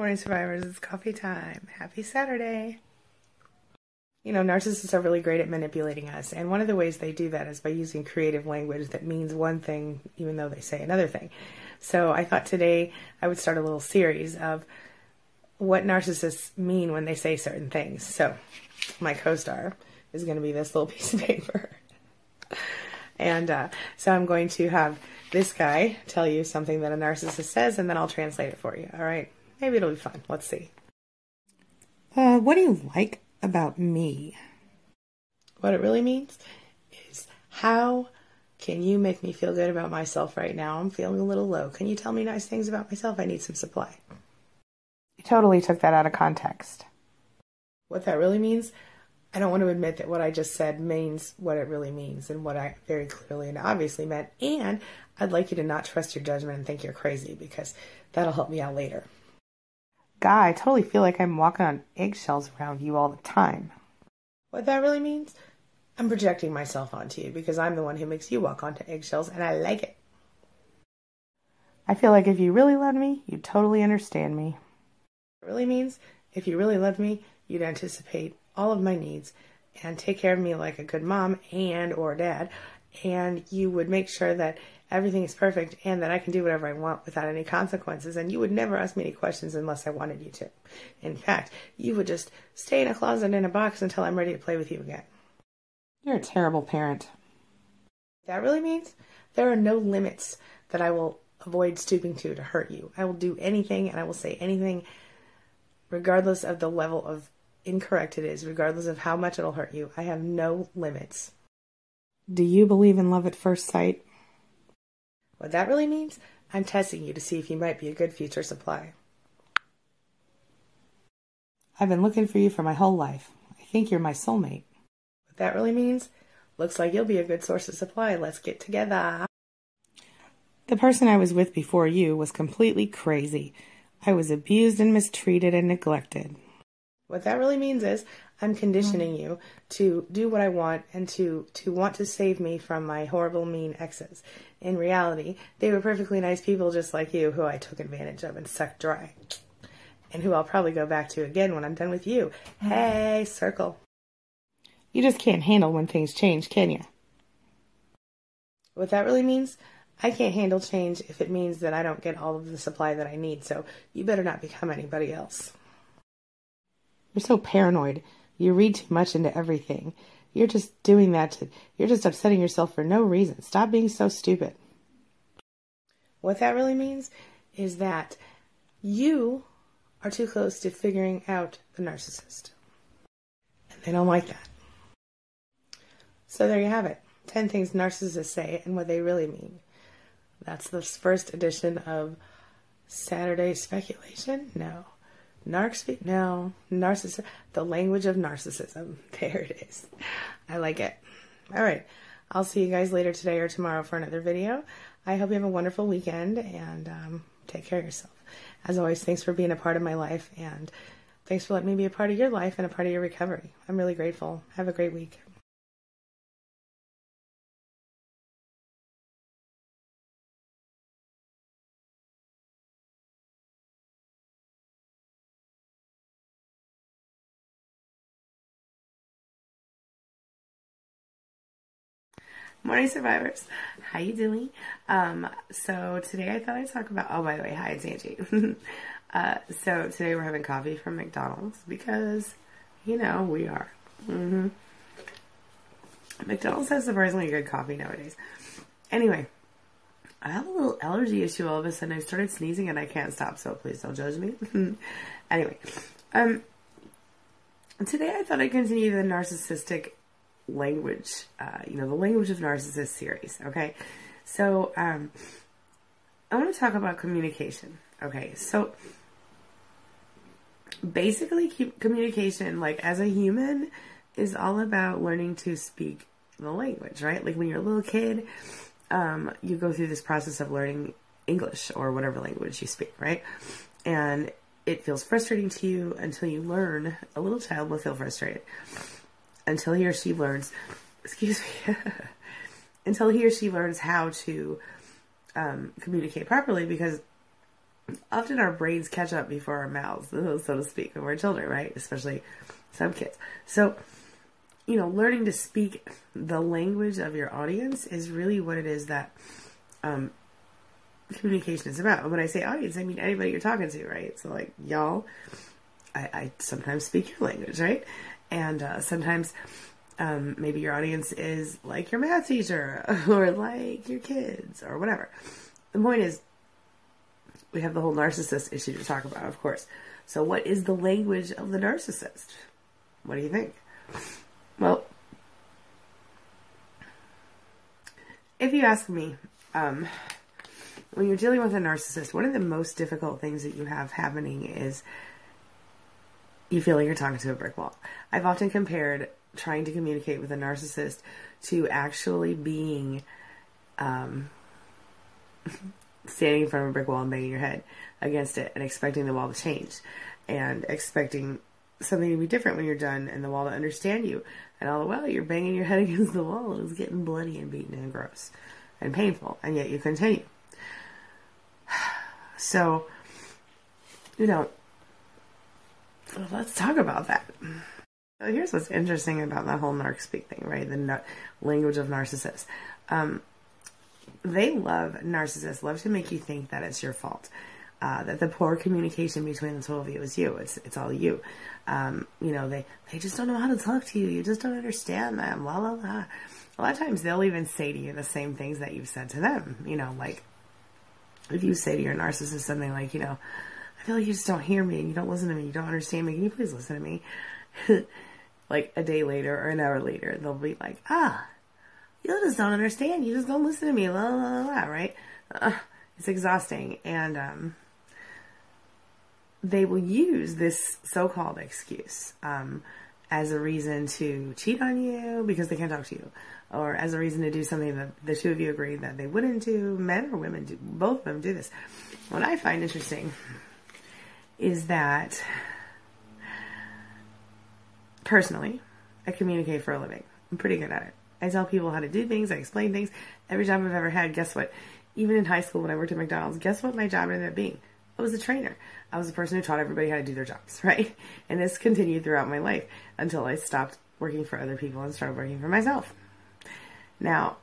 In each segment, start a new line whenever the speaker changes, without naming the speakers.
Morning survivors, it's coffee time. Happy Saturday. You know, narcissists are really great at manipulating us, and one of the ways they do that is by using creative language that means one thing even though they say another thing. So I thought today I would start a little series of what narcissists mean when they say certain things. So my co star is going to be this little piece of paper. and uh, so I'm going to have this guy tell you something that a narcissist says, and then I'll translate it for you. All right? Maybe it'll be fun. Let's see. Uh, what do you like about me? What it really means is how can you make me feel good about myself right now? I'm feeling a little low. Can you tell me nice things about myself? I need some supply. I totally took that out of context. What that really means, I don't want to admit that what I just said means what it really means and what I very clearly and obviously meant. And I'd like you to not trust your judgment and think you're crazy because that'll help me out later. Guy, I totally feel like I'm walking on eggshells around you all the time. What that really means? I'm projecting myself onto you because I'm the one who makes you walk onto eggshells and I like it. I feel like if you really loved me, you'd totally understand me. It really means if you really loved me, you'd anticipate all of my needs and take care of me like a good mom and or dad and you would make sure that everything is perfect and that I can do whatever I want without any consequences. And you would never ask me any questions unless I wanted you to. In fact, you would just stay in a closet in a box until I'm ready to play with you again. You're a terrible parent. That really means there are no limits that I will avoid stooping to to hurt you. I will do anything and I will say anything, regardless of the level of incorrect it is, regardless of how much it'll hurt you. I have no limits. Do you believe in love at first sight? What that really means, I'm testing you to see if you might be a good future supply. I've been looking for you for my whole life. I think you're my soulmate. What that really means, looks like you'll be a good source of supply. Let's get together. The person I was with before you was completely crazy. I was abused and mistreated and neglected. What that really means is I'm conditioning you to do what I want and to to want to save me from my horrible mean exes. In reality, they were perfectly nice people just like you who I took advantage of and sucked dry. And who I'll probably go back to again when I'm done with you. Hey, circle. You just can't handle when things change, can you? What that really means? I can't handle change if it means that I don't get all of the supply that I need, so you better not become anybody else. You're so paranoid. You read too much into everything. You're just doing that to, you're just upsetting yourself for no reason. Stop being so stupid. What that really means is that you are too close to figuring out the narcissist. And they don't like that. So there you have it 10 things narcissists say and what they really mean. That's the first edition of Saturday Speculation? No. Narc no, narcissism, the language of narcissism. There it is. I like it. All right. I'll see you guys later today or tomorrow for another video. I hope you have a wonderful weekend and um, take care of yourself. As always, thanks for being a part of my life and thanks for letting me be a part of your life and a part of your recovery. I'm really grateful. Have a great week. Morning survivors. How you doing? Um, so today I thought I'd talk about, oh, by the way, hi, it's Angie. uh, so today we're having coffee from McDonald's because, you know, we are. Mm-hmm. McDonald's has surprisingly good coffee nowadays. Anyway, I have a little allergy issue all of a sudden. I started sneezing and I can't stop, so please don't judge me. anyway, um, today I thought I'd continue the narcissistic language, uh, you know, the language of narcissist series. Okay, so um, I want to talk about communication. Okay, so basically, communication, like as a human, is all about learning to speak the language, right? Like when you're a little kid, um, you go through this process of learning English or whatever language you speak, right? And it feels frustrating to you until you learn. A little child will feel frustrated until he or she learns, excuse me, until he or she learns how to um, communicate properly because often our brains catch up before our mouths, so to speak, when we're children, right? Especially some kids. So, you know, learning to speak the language of your audience is really what it is that um, communication is about. When I say audience, I mean anybody you're talking to, right? So, like, y'all, I, I sometimes speak your language, right? And uh, sometimes um, maybe your audience is like your math teacher or like your kids or whatever. The point is, we have the whole narcissist issue to talk about, of course. So, what is the language of the narcissist? What do you think? Well, if you ask me, um, when you're dealing with a narcissist, one of the most difficult things that you have happening is you feel like you're talking to a brick wall. I've often compared trying to communicate with a narcissist to actually being um, standing in front of a brick wall and banging your head against it and expecting the wall to change and expecting something to be different when you're done and the wall to understand you. And all the while you're banging your head against the wall and it's getting bloody and beaten and gross and painful, and yet you continue. So, you know, let's talk about that. So here's what's interesting about that whole narc speak thing, right? The nar- language of narcissists. Um, they love narcissists love to make you think that it's your fault. Uh, that the poor communication between the two of you is you. It's it's all you. Um, you know they they just don't know how to talk to you. You just don't understand them. La la la. A lot of times they'll even say to you the same things that you've said to them. You know, like if you say to your narcissist something like, you know, I feel like you just don't hear me and you don't listen to me, you don't understand me. Can you please listen to me? like a day later or an hour later, they'll be like, ah, you just don't understand. You just don't listen to me. La la la la. Right? Uh, it's exhausting, and um, they will use this so-called excuse um, as a reason to cheat on you because they can't talk to you, or as a reason to do something that the two of you agree that they wouldn't do. Men or women do. Both of them do this. What I find interesting is that personally, I communicate for a living. I'm pretty good at it. I tell people how to do things. I explain things. Every job I've ever had, guess what? Even in high school when I worked at McDonald's, guess what my job ended up being? I was a trainer. I was the person who taught everybody how to do their jobs, right? And this continued throughout my life until I stopped working for other people and started working for myself. Now,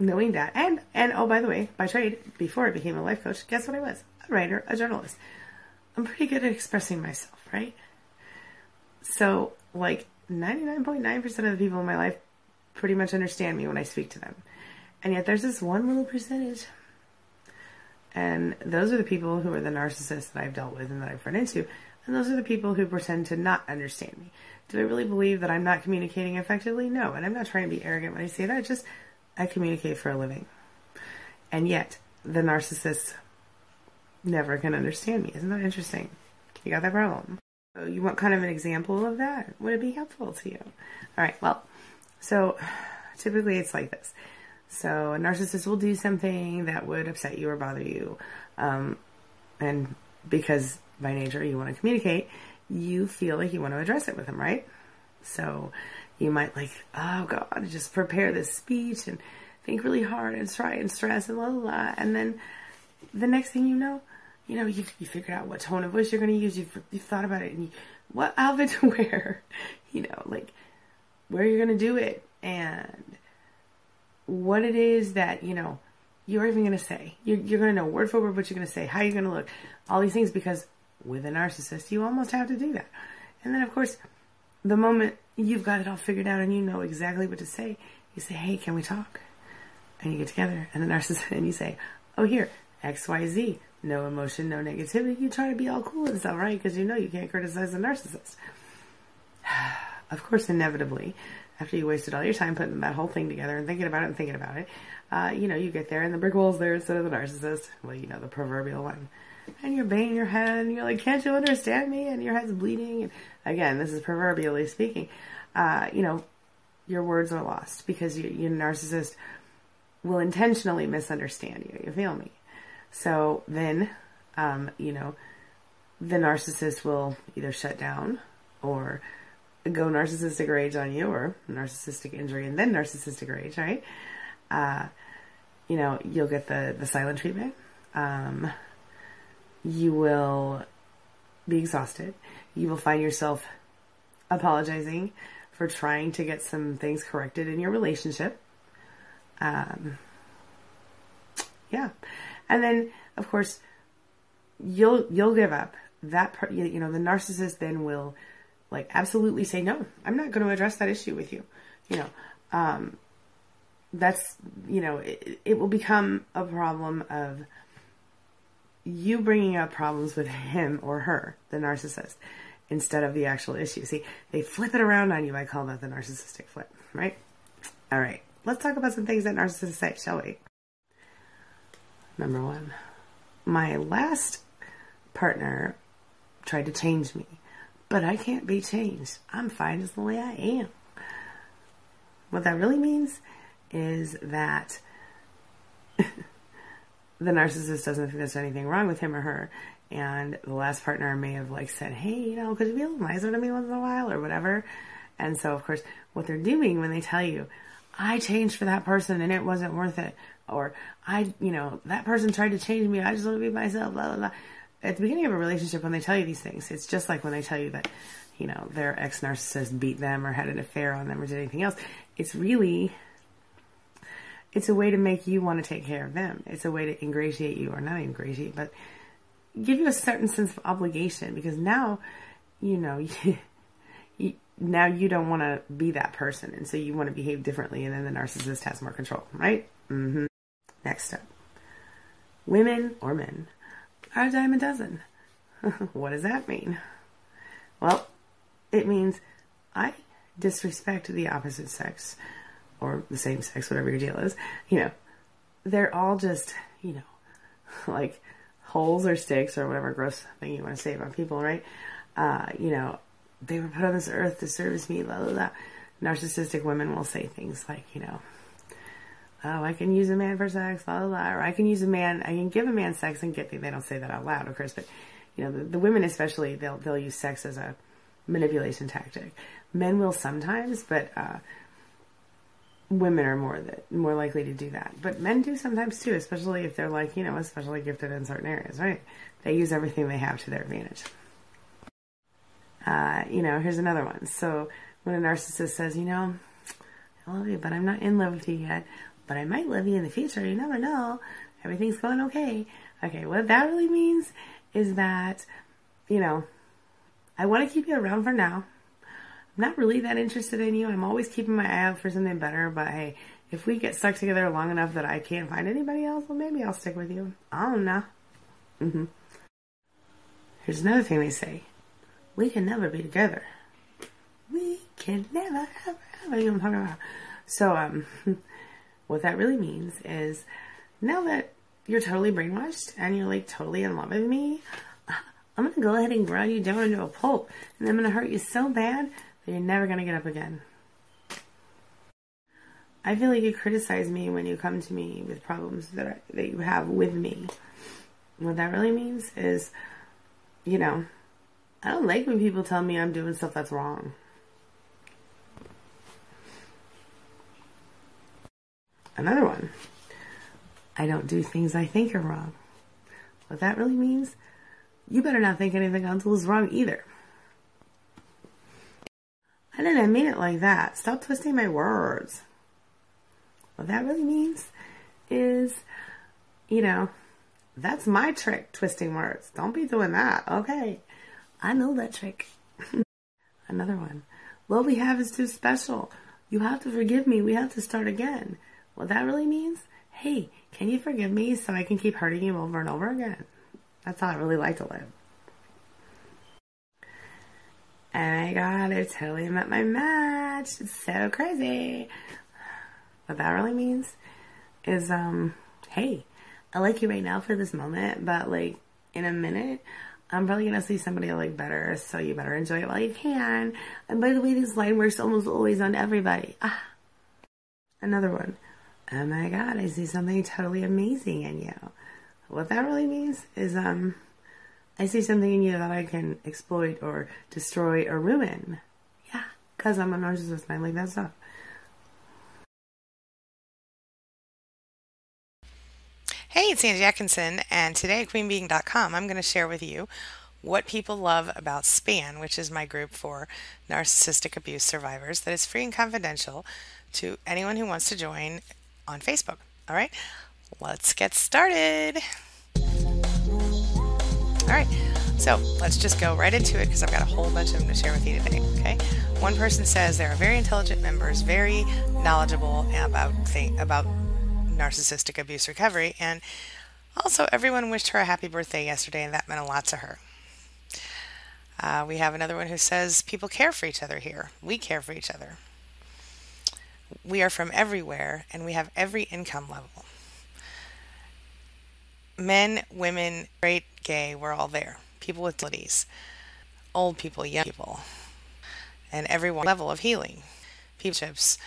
knowing that, and and oh by the way, by trade, before I became a life coach, guess what I was? A writer, a journalist. I'm pretty good at expressing myself, right? So, like 99.9% of the people in my life pretty much understand me when I speak to them. And yet there's this one little percentage. And those are the people who are the narcissists that I've dealt with and that I've run into. And those are the people who pretend to not understand me. Do I really believe that I'm not communicating effectively? No. And I'm not trying to be arrogant when I say that. Just I communicate for a living. And yet the narcissists never can understand me. Isn't that interesting? You got that problem. So you want kind of an example of that? Would it be helpful to you? All right. Well, so typically it's like this. So a narcissist will do something that would upset you or bother you. Um, and because by nature you want to communicate, you feel like you want to address it with them, right? So you might like, oh God, just prepare this speech and think really hard and try and stress and blah, blah, blah. And then the next thing you know, you know, you you figured out what tone of voice you're going to use. You've, you've thought about it and you, what outfit to wear, you know, like where you're going to do it and what it is that, you know, you're even going to say. You're, you're going to know word for word what you're going to say, how you're going to look, all these things because with a narcissist, you almost have to do that. And then, of course, the moment you've got it all figured out and you know exactly what to say, you say, hey, can we talk? And you get together and the narcissist, and you say, oh, here, X, Y, Z. No emotion, no negativity. You try to be all cool and stuff, right? Because you know you can't criticize a narcissist. of course, inevitably, after you wasted all your time putting that whole thing together and thinking about it and thinking about it, uh, you know, you get there and the brick wall's there instead of the narcissist. Well, you know, the proverbial one. And you're banging your head and you're like, can't you understand me? And your head's bleeding. And again, this is proverbially speaking. Uh, you know, your words are lost because you, your narcissist will intentionally misunderstand you. You feel me? So then, um, you know, the narcissist will either shut down or go narcissistic rage on you or narcissistic injury and then narcissistic rage, right? Uh, you know, you'll get the, the silent treatment. Um, you will be exhausted. You will find yourself apologizing for trying to get some things corrected in your relationship. Um, yeah, and then of course you'll you'll give up that part. You know, the narcissist then will like absolutely say no. I'm not going to address that issue with you. You know, um, that's you know it, it will become a problem of you bringing up problems with him or her, the narcissist, instead of the actual issue. See, they flip it around on you. I call that the narcissistic flip, right? All right, let's talk about some things that narcissists say, shall we? Number one, my last partner tried to change me, but I can't be changed. I'm fine as the way I am. What that really means is that the narcissist doesn't think there's anything wrong with him or her. And the last partner may have like said, Hey, you know, could you be a little nicer to me once in a while or whatever? And so of course, what they're doing when they tell you, I changed for that person and it wasn't worth it. Or I, you know, that person tried to change me. I just want to be myself, blah, blah, blah. At the beginning of a relationship, when they tell you these things, it's just like when they tell you that, you know, their ex narcissist beat them or had an affair on them or did anything else. It's really it's a way to make you want to take care of them. It's a way to ingratiate you, or not ingratiate, but give you a certain sense of obligation because now, you know, you, you, now you don't want to be that person, and so you want to behave differently, and then the narcissist has more control, right? Mm-hmm. Next step: women or men are a dime a dozen. what does that mean? Well, it means I disrespect the opposite sex or the same sex, whatever your deal is, you know, they're all just, you know, like holes or sticks or whatever gross thing you want to say about people, right? Uh, you know, they were put on this earth to service me, blah, blah, blah. Narcissistic women will say things like, you know, oh, I can use a man for sex, blah, blah, blah. Or I can use a man, I can give a man sex and get, the they don't say that out loud, of course, but, you know, the, the women especially, they'll, they'll use sex as a manipulation tactic. Men will sometimes, but, uh, women are more that more likely to do that. But men do sometimes too, especially if they're like, you know, especially gifted in certain areas, right? They use everything they have to their advantage. Uh, you know, here's another one. So when a narcissist says, you know, I love you, but I'm not in love with you yet, but I might love you in the future. You never know. Everything's going okay. Okay, what that really means is that, you know, I want to keep you around for now I'm not really that interested in you. I'm always keeping my eye out for something better, but hey, if we get stuck together long enough that I can't find anybody else, well, maybe I'll stick with you. I don't know. Mm-hmm. Here's another thing they say. We can never be together. We can never, ever, ever. You know what I'm talking about? So, um, what that really means is now that you're totally brainwashed and you're like totally in love with me, I'm gonna go ahead and grind you down into a pulp and I'm gonna hurt you so bad that you're never going to get up again. I feel like you criticize me when you come to me with problems that are, that you have with me. What that really means is, you know, I don't like when people tell me I'm doing stuff that's wrong. Another one. I don't do things I think are wrong. What that really means, you better not think anything else is wrong either. I didn't mean it like that. Stop twisting my words. What that really means is, you know, that's my trick, twisting words. Don't be doing that, okay? I know that trick. Another one. What we have is too special. You have to forgive me. We have to start again. What that really means? Hey, can you forgive me so I can keep hurting you over and over again? That's how I really like to live. And I got it, totally met my match. It's so crazy. What that really means is, um, hey, I like you right now for this moment, but like in a minute, I'm probably gonna see somebody I like better, so you better enjoy it while you can. And by the way, this line works almost always on everybody. Ah. Another one. Oh my god, I see something totally amazing in you. What that really means is, um, I see something in you that I can exploit or destroy or ruin. Yeah, because I'm a narcissist and I like that stuff.
Hey,
it's Angie Atkinson, and today at QueenBeeing.com, I'm going to share with you what people love about SPAN, which is my group for narcissistic abuse survivors that is free and confidential to anyone who wants to join on Facebook. All right, let's get started. All right, so let's just go right into it because I've got a whole bunch of them to share with you today. Okay, one person says there are very intelligent members, very knowledgeable about about narcissistic abuse recovery, and also everyone wished her a happy birthday yesterday, and that meant a lot to her. Uh, we have another one who says people care for each other here. We care for each other. We are from everywhere, and we have every income level. Men, women, straight, gay, we're all there. People with disabilities, old people, young people, and every level of healing. People chips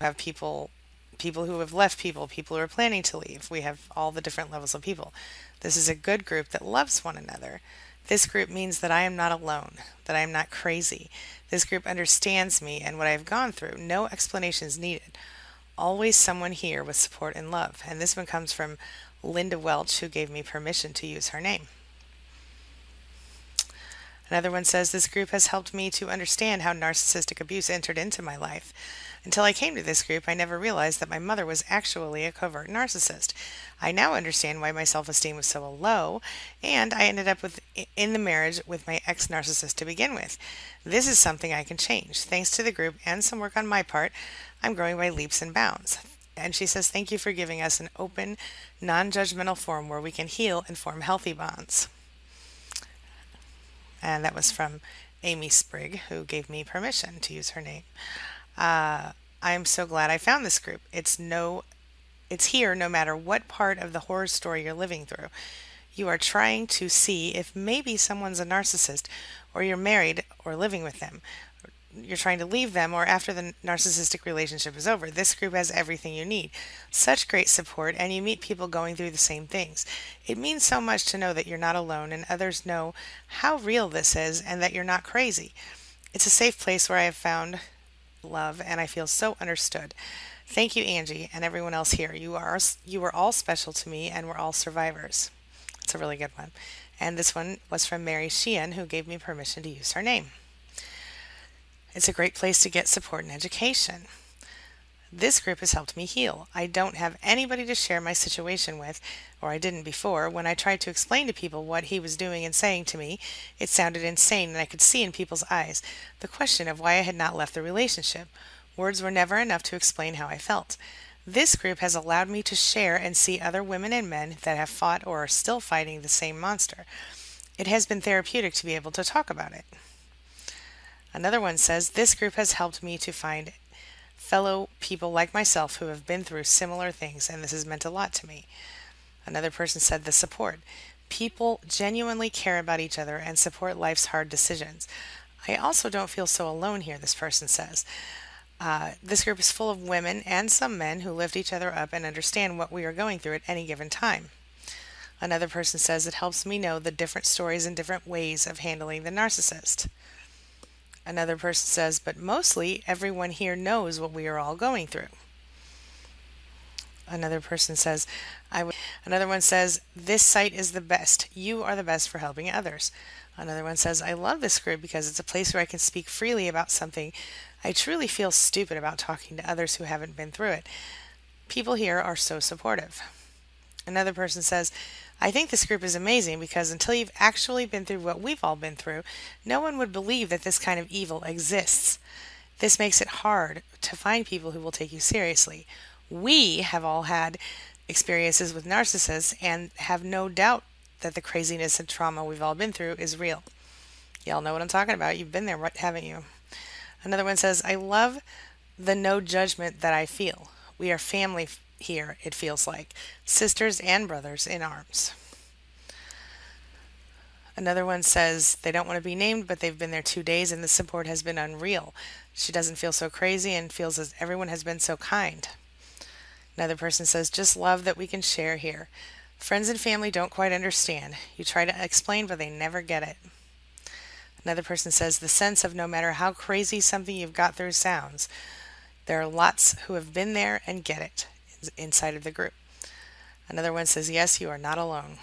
have people people who have left people, people who are planning to leave. We have all the different levels of people. This is a good group that loves one another. This group means that I am not alone, that I am not crazy. This group understands me and what I have gone through. No explanations needed. Always someone here with support and love. And this one comes from Linda Welch, who gave me permission to use her name. Another one says, This group has helped me to understand how narcissistic abuse entered into my life. Until I came to this group, I never realized that my mother was actually a covert narcissist. I now understand why my self esteem was so low, and I ended up with in the marriage with my ex narcissist to begin with. This is something I can change. Thanks to the group and some work on my part, I'm growing by leaps and bounds. And she says, Thank you for giving us an open, non judgmental forum where we can heal and form healthy bonds and that was from Amy Sprigg, who gave me permission to use her name. Uh, I'm so glad I found this group. It's no, it's here no matter what part of the horror story you're living through. You are trying to see if maybe someone's a narcissist, or you're married or living with them, you're trying to leave them or after the narcissistic relationship is over. This group has everything you need. Such great support, and you meet people going through the same things. It means so much to know that you're not alone and others know how real this is and that you're not crazy. It's a safe place where I have found love and I feel so understood. Thank you, Angie, and everyone else here. You are you were all special to me, and we're all survivors. It's a really good one. And this one was from Mary Sheehan, who gave me permission to use her name. It's a great place to get support and education. This group has helped me heal. I don't have anybody to share my situation with, or I didn't before. When I tried to explain to people what he was doing and saying to me, it sounded insane, and I could see in people's eyes the question of why I had not left the relationship. Words were never enough to explain how I felt. This group has allowed me to share and see other women and men that have fought or are still fighting the same monster. It has been therapeutic to be able to talk about it. Another one says, This group has helped me to find fellow people like myself who have been through similar things, and this has meant a lot to me. Another person said, The support. People genuinely care about each other and support life's hard decisions. I also don't feel so alone here, this person says. Uh, this group is full of women and some men who lift each other up and understand what we are going through at any given time. Another person says it helps me know the different stories and different ways of handling the narcissist. Another person says, but mostly everyone here knows what we are all going through. Another person says, I w-. Another one says, this site is the best. You are the best for helping others. Another one says, I love this group because it's a place where I can speak freely about something I truly feel stupid about talking to others who haven't been through it. People here are so supportive. Another person says, I think this group is amazing because until you've actually been through what we've all been through, no one would believe that this kind of evil exists. This makes it hard to find people who will take you seriously. We have all had experiences with narcissists and have no doubt that the craziness and trauma we've all been through is real. Y'all know what I'm talking about. You've been there, haven't you? Another one says, I love the no judgment that I feel. We are family here, it feels like. Sisters and brothers in arms. Another one says they don't want to be named, but they've been there two days and the support has been unreal. She doesn't feel so crazy and feels as everyone has been so kind. Another person says, just love that we can share here. Friends and family don't quite understand. You try to explain, but they never get it. Another person says, the sense of no matter how crazy something you've got through sounds, there are lots who have been there and get it inside of the group. Another one says, Yes, you are not alone.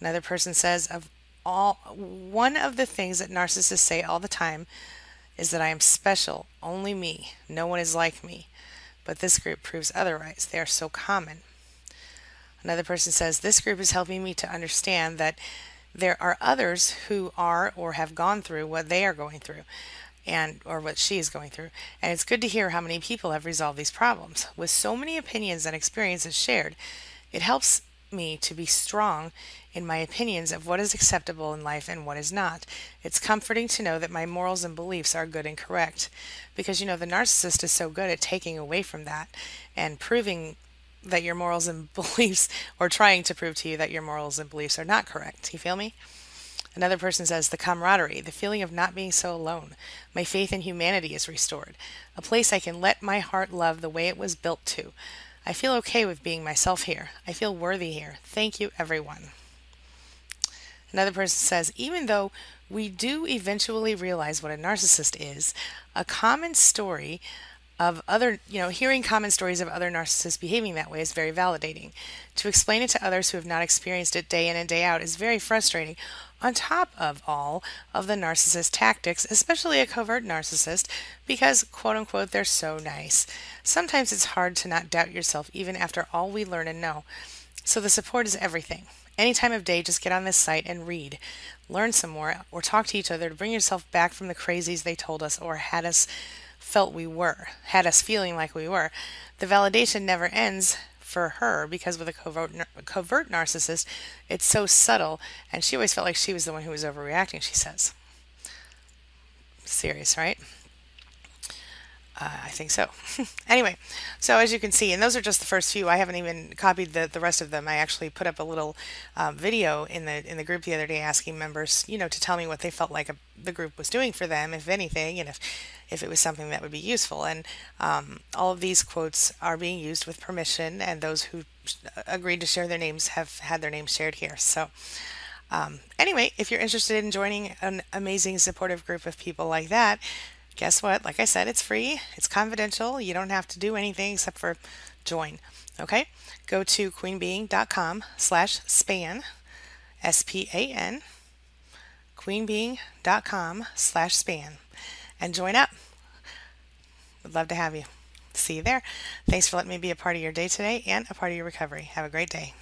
Another person says, Of all, one of the things that narcissists say all the time is that I am special, only me, no one is like me. But this group proves otherwise. They are so common. Another person says, This group is helping me to understand that there are others who are or have gone through what they are going through and or what she is going through and it's good to hear how many people have resolved these problems with so many opinions and experiences shared it helps me to be strong in my opinions of what is acceptable in life and what is not. It's comforting to know that my morals and beliefs are good and correct. Because, you know, the narcissist is so good at taking away from that and proving that your morals and beliefs, or trying to prove to you that your morals and beliefs are not correct. You feel me? Another person says, the camaraderie, the feeling of not being so alone. My faith in humanity is restored. A place I can let my heart love the way it was built to. I feel okay with being myself here. I feel worthy here. Thank you, everyone. Another person says, even though we do eventually realize what a narcissist is, a common story of other, you know, hearing common stories of other narcissists behaving that way is very validating. To explain it to others who have not experienced it day in and day out is very frustrating, on top of all of the narcissist tactics, especially a covert narcissist, because, quote unquote, they're so nice. Sometimes it's hard to not doubt yourself even after all we learn and know. So the support is everything. Any time of day, just get on this site and read. Learn some more or talk to each other to bring yourself back from the crazies they told us or had us felt we were, had us feeling like we were. The validation never ends for her because with a covert, covert narcissist, it's so subtle, and she always felt like she was the one who was overreacting, she says. Serious, right? Uh, I think so. anyway, so as you can see, and those are just the first few. I haven't even copied the, the rest of them. I actually put up a little uh, video in the in the group the other day asking members, you know, to tell me what they felt like a, the group was doing for them, if anything, and if if it was something that would be useful. And um, all of these quotes are being used with permission, and those who agreed to share their names have had their names shared here. So. Um, anyway, if you're interested in joining an amazing supportive group of people like that, guess what? Like I said, it's free, it's confidential. You don't have to do anything except for join. Okay? Go to queenbeeing.com slash span, S P A N, queenbeeing.com slash span, and join up. Would love to have you. See you there. Thanks for letting me be a part of your day today and a part of your recovery. Have a great day.